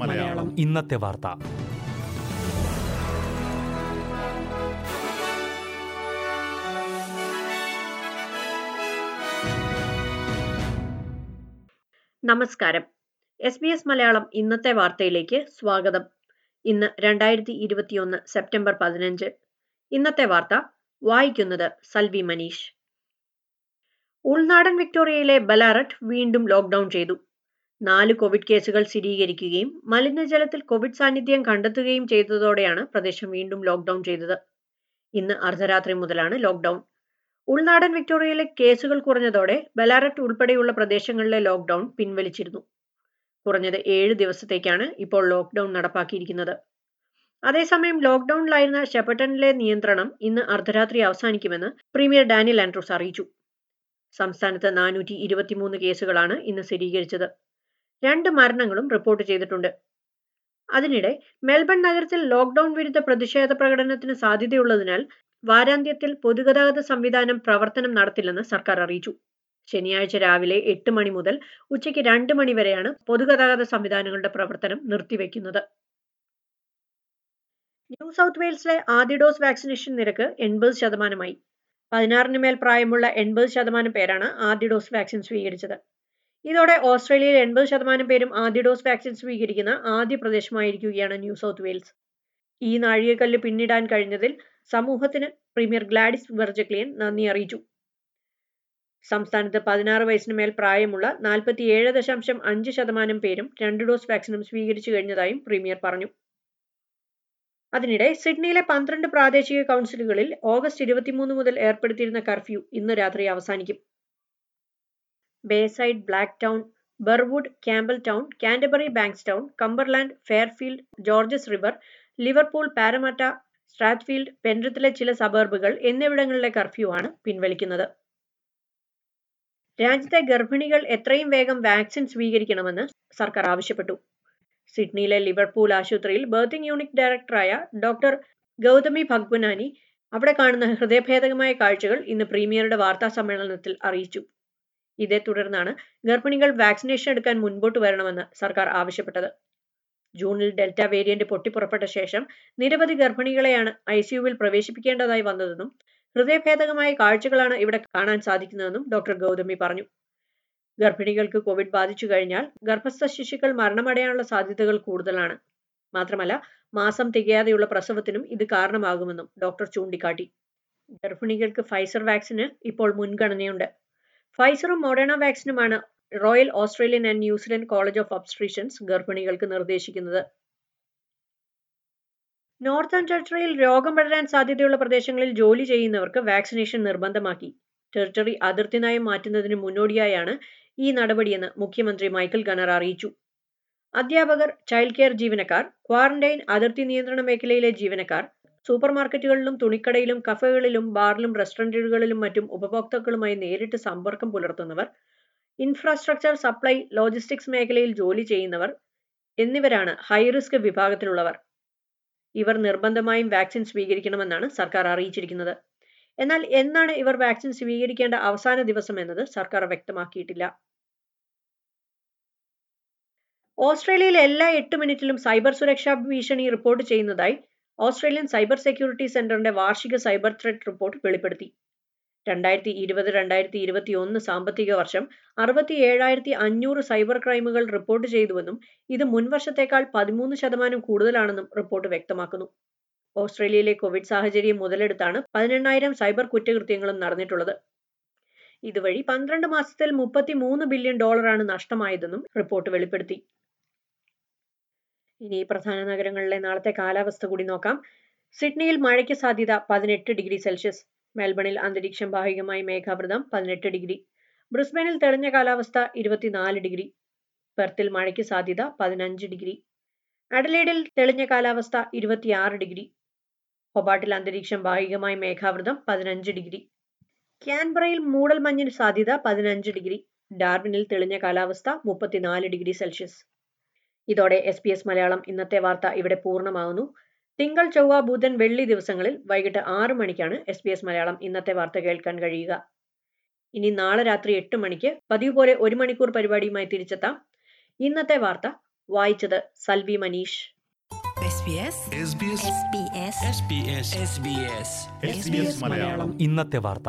മലയാളം. ഇന്നത്തെ വാർത്ത. നമസ്കാരം. എസ് ബി എസ് മലയാളം ഇന്നത്തെ വാർത്തയിലേക്ക് സ്വാഗതം. ഇന്ന് രണ്ടായിരത്തി ഇരുപത്തിയൊന്ന് സെപ്റ്റംബർ പതിനഞ്ച്. ഇന്നത്തെ വാർത്ത വായിക്കുന്നത് സൽവി മനീഷ്. ഉൾനാടൻ വിക്ടോറിയയിലെ ബലാറട്ട് വീണ്ടും ലോക്ക്ഡൌൺ ചെയ്തു. നാല് കോവിഡ് കേസുകൾ സ്ഥിരീകരിക്കുകയും മലിനജലത്തിൽ കോവിഡ് സാന്നിധ്യം കണ്ടെത്തുകയും ചെയ്തതോടെയാണ് പ്രദേശം വീണ്ടും ലോക്ക്ഡൌൺ ചെയ്തത്. ഇന്ന് അർദ്ധരാത്രി മുതലാണ് ലോക്ക്ഡൌൺ. ഉൾനാടൻ വിക്ടോറിയയിലെ കേസുകൾ കുറഞ്ഞതോടെ ബലാറട്ട് ഉൾപ്പെടെയുള്ള പ്രദേശങ്ങളിലെ ലോക്ക്ഡൌൺ പിൻവലിച്ചിരുന്നു. കുറഞ്ഞത് ഏഴ് ദിവസത്തേക്കാണ് ഇപ്പോൾ ലോക്ക്ഡൌൺ നടപ്പാക്കിയിരിക്കുന്നത്. അതേസമയം ലോക്ക്ഡൌണിലായിരുന്ന ഷെപ്പട്ടണിലെ നിയന്ത്രണം ഇന്ന് അർദ്ധരാത്രി അവസാനിക്കുമെന്ന് പ്രീമിയർ ഡാനിയൽ ആൻഡ്രൂസ് അറിയിച്ചു. സംസ്ഥാനത്ത് നാനൂറ്റി ഇരുപത്തിമൂന്ന് കേസുകളാണ് ഇന്ന് സ്ഥിരീകരിച്ചത്. രണ്ട് മരണങ്ങളും റിപ്പോർട്ട് ചെയ്തിട്ടുണ്ട്. അതിനിടെ മെൽബൺ നഗരത്തിൽ ലോക്ക്ഡൌൺ വിരുദ്ധ പ്രതിഷേധ പ്രകടനത്തിന് സാധ്യതയുള്ളതിനാൽ വാരാന്ത്യത്തിൽ പൊതുഗതാഗത സംവിധാനം പ്രവർത്തനം നടത്തില്ലെന്ന് സർക്കാർ അറിയിച്ചു. ശനിയാഴ്ച രാവിലെ എട്ട് മണി മുതൽ ഉച്ചയ്ക്ക് രണ്ട് മണി വരെയാണ് പൊതുഗതാഗത സംവിധാനങ്ങളുടെ പ്രവർത്തനം നിർത്തിവെക്കുന്നത്. ന്യൂ സൗത്ത് വെയിൽസിലെ ആദ്യ ഡോസ് വാക്സിനേഷൻ നിരക്ക് എൺപത് ശതമാനമായി. പതിനാറിന് മേൽ പ്രായമുള്ള എൺപത് ശതമാനം പേരാണ് ആദ്യ ഡോസ് വാക്സിൻ സ്വീകരിച്ചത്. ഇതോടെ ഓസ്ട്രേലിയയിൽ എൺപത് ശതമാനം പേരും ആദ്യ ഡോസ് വാക്സിൻ സ്വീകരിക്കുന്ന ആദ്യ പ്രദേശമായിരിക്കുകയാണ് ന്യൂ സൗത്ത് വെയിൽസ്. ഈ നാഴികക്കല്ല് പിന്നിടാൻ കഴിഞ്ഞതിൽ സമൂഹത്തിന് പ്രീമിയർ ഗ്ലാഡിസ് വെർജക്ലിയൻ നന്ദി അറിയിച്ചു. സംസ്ഥാനത്ത് പതിനാറ് വയസ്സിന് മേൽ പ്രായമുള്ള നാൽപ്പത്തിയേഴ് ദശാംശം അഞ്ച് ശതമാനം പേരും രണ്ട് ഡോസ് വാക്സിനും സ്വീകരിച്ചു കഴിഞ്ഞതായും പ്രീമിയർ പറഞ്ഞു. അതിനിടെ സിഡ്നിയിലെ പന്ത്രണ്ട് പ്രാദേശിക കൗൺസിലുകളിൽ ഓഗസ്റ്റ് ഇരുപത്തിമൂന്ന് മുതൽ ഏർപ്പെടുത്തിയിരുന്ന കർഫ്യൂ ഇന്ന് രാത്രി അവസാനിക്കും. Bayside Blacktown Burwood Campbelltown Canterbury Bankstown Cumberland Fairfield Georges River Liverpool Parramatta Strathfield പെൻഡ്രത്തിലെ ചില സബർബുകൾ എന്നിവിടങ്ങളിലെ കർഫ്യൂ ആണ് പിൻവലിക്കുന്നത്. രാജ്യത്തെ ഗർഭിണികൾ എത്രയും വേഗം വാക്സിൻ സ്വീകരിക്കണമെന്ന് സർക്കാർ ആവശ്യപ്പെട്ടു. സിഡ്നിയിലെ ലിവർപൂൾ ആശുപത്രിയിൽ ബേർത്തിംഗ് യൂണിറ്റ് ഡയറക്ടറായ ഡോക്ടർ ഗൗതമി ഭഗ്വനാനി അവിടെ കാണുന്ന ഹൃദയഭേദകമായ കാഴ്ചകൾ ഇന്ന് പ്രീമിയറുടെ വാർത്താ സമ്മേളനത്തിൽ അറിയിച്ചു. ഇതേ തുടർന്നാണ് ഗർഭിണികൾ വാക്സിനേഷൻ എടുക്കാൻ മുൻപോട്ട് വരണമെന്ന് സർക്കാർ ആവശ്യപ്പെട്ടത്. ജൂണിൽ ഡെൽറ്റ വേരിയന്റ് പൊട്ടിപ്പുറപ്പെട്ട ശേഷം നിരവധി ഗർഭിണികളെയാണ് ഐ സിയുവിൽ പ്രവേശിപ്പിക്കേണ്ടതായി വന്നതെന്നും ഹൃദയഭേദകമായ കാഴ്ചകളാണ് ഇവിടെ കാണാൻ സാധിക്കുന്നതെന്നും ഡോക്ടർ ഗൗതമി പറഞ്ഞു. ഗർഭിണികൾക്ക് കോവിഡ് ബാധിച്ചു കഴിഞ്ഞാൽ ഗർഭസ്ഥ ശിശുക്കൾ മരണമടയാനുള്ള സാധ്യതകൾ കൂടുതലാണ്. മാത്രമല്ല മാസം തികയാതെയുള്ള പ്രസവത്തിനും ഇത് കാരണമാകുമെന്നും ഡോക്ടർ ചൂണ്ടിക്കാട്ടി. ഗർഭിണികൾക്ക് ഫൈസർ വാക്സിന് ഇപ്പോൾ മുൻഗണനയുണ്ട്. ഫൈസറും Moderna വാക്സിനുമാണ് Royal Australian and New Zealand college of obstetricians ഗർഭിണികൾക്ക് നിർദ്ദേശിക്കുന്നത്. നോർത്തേൺ ടെറിട്ടറിയിൽ രോഗം പടരാൻ സാധ്യതയുള്ള പ്രദേശങ്ങളിൽ ജോലി ചെയ്യുന്നവർക്ക് വാക്സിനേഷൻ നിർബന്ധമാക്കി. ടെറിട്ടറി അതിർത്തി നയം മാറ്റുന്നതിന് മുന്നോടിയായാണ് ഈ നടപടിയെന്ന് മുഖ്യമന്ത്രി മൈക്കിൾ ഗണർ അറിയിച്ചു. അധ്യാപകർ ചൈൽഡ് കെയർ ജീവനക്കാർ ക്വാറന്റൈൻ അതിർത്തി നിയന്ത്രണ മേഖലയിലെ ജീവനക്കാർ സൂപ്പർമാർക്കറ്റുകളിലും തുണിക്കടയിലും കഫേകളിലും ബാറിലും റെസ്റ്റോറന്റുകളിലും മറ്റും ഉപഭോക്താക്കളുമായി നേരിട്ട് സമ്പർക്കം പുലർത്തുന്നവർ ഇൻഫ്രാസ്ട്രക്ചർ സപ്ലൈ ലോജിസ്റ്റിക്സ് മേഖലയിൽ ജോലി ചെയ്യുന്നവർ എന്നിവരാണ് ഹൈ റിസ്ക് വിഭാഗത്തിലുള്ളവർ. ഇവർ നിർബന്ധമായും വാക്സിൻ സ്വീകരിക്കണമെന്നാണ് സർക്കാർ അറിയിച്ചിരിക്കുന്നത്. എന്നാൽ എന്നാണ് ഇവർ വാക്സിൻ സ്വീകരിക്കേണ്ട അവസാന ദിവസം എന്നത് സർക്കാർ വ്യക്തമാക്കിയിട്ടില്ല. ഓസ്ട്രേലിയയിൽ എല്ലാ എട്ട് മിനിറ്റിലും സൈബർ സുരക്ഷാ ഭീഷണി റിപ്പോർട്ട് ചെയ്യുന്നതായി ഓസ്ട്രേലിയൻ സൈബർ സെക്യൂരിറ്റി സെന്ററിന്റെ വാർഷിക സൈബർ ത്രെഡ് റിപ്പോർട്ട് വെളിപ്പെടുത്തി. രണ്ടായിരത്തി ഇരുപത് രണ്ടായിരത്തി ഇരുപത്തി ഒന്ന് സാമ്പത്തിക വർഷം അറുപത്തി ഏഴായിരത്തി അഞ്ഞൂറ് സൈബർ ക്രൈമുകൾ റിപ്പോർട്ട് ചെയ്തുവെന്നും ഇത് മുൻവർഷത്തേക്കാൾ പതിമൂന്ന് ശതമാനം കൂടുതലാണെന്നും റിപ്പോർട്ട് വ്യക്തമാക്കുന്നു. ഓസ്ട്രേലിയയിലെ കോവിഡ് സാഹചര്യം മുതലെടുത്താണ് പതിനെണ്ണായിരം സൈബർ കുറ്റകൃത്യങ്ങളും നടന്നിട്ടുള്ളത്. ഇതുവഴി പന്ത്രണ്ട് മാസത്തിൽ മുപ്പത്തി മൂന്ന് ബില്യൺ ഡോളറാണ് നഷ്ടമായതെന്നും റിപ്പോർട്ട് വെളിപ്പെടുത്തി. ഇനി പ്രധാന നഗരങ്ങളിലെ നാളത്തെ കാലാവസ്ഥ കൂടി നോക്കാം. സിഡ്നിയിൽ മഴയ്ക്ക് സാധ്യത പതിനെട്ട് ഡിഗ്രി സെൽഷ്യസ്. മെൽബണിൽ അന്തരീക്ഷം ഭാഗികമായി മേഘാവൃതം പതിനെട്ട് ഡിഗ്രി. ബ്രിസ്ബനിൽ തെളിഞ്ഞ കാലാവസ്ഥ ഇരുപത്തിനാല് ഡിഗ്രി. പെർത്തിൽ മഴയ്ക്ക് സാധ്യത പതിനഞ്ച് ഡിഗ്രി. അഡലേഡിൽ തെളിഞ്ഞ കാലാവസ്ഥ ഇരുപത്തിയാറ് ഡിഗ്രി. ഹൊബാട്ടിൽ അന്തരീക്ഷം ഭാഗികമായി മേഘാവൃതം പതിനഞ്ച് ഡിഗ്രി. ക്യാൻബറയിൽ മൂടൽ മഞ്ഞിന് സാധ്യത പതിനഞ്ച് ഡിഗ്രി. ഡാർബിനിൽ തെളിഞ്ഞ കാലാവസ്ഥ മുപ്പത്തിനാല് ഡിഗ്രി സെൽഷ്യസ്. ഇതോടെ എസ് പി എസ് മലയാളം ഇന്നത്തെ വാർത്ത ഇവിടെ പൂർണമാകുന്നു. തിങ്കൾ ചൊവ്വ ബുധൻ വെള്ളി ദിവസങ്ങളിൽ വൈകിട്ട് ആറ് മണിക്കാണ് എസ് പി എസ് മലയാളം ഇന്നത്തെ വാർത്ത കേൾക്കാൻ കഴിയുക. ഇനി നാളെ രാത്രി എട്ട് മണിക്ക് പതിവ് പോലെ ഒരു മണിക്കൂർ പരിപാടിയുമായി തിരിച്ചെത്താം. ഇന്നത്തെ വാർത്ത വായിച്ചത് സൽവി മനീഷ്. ഇന്നത്തെ വാർത്ത.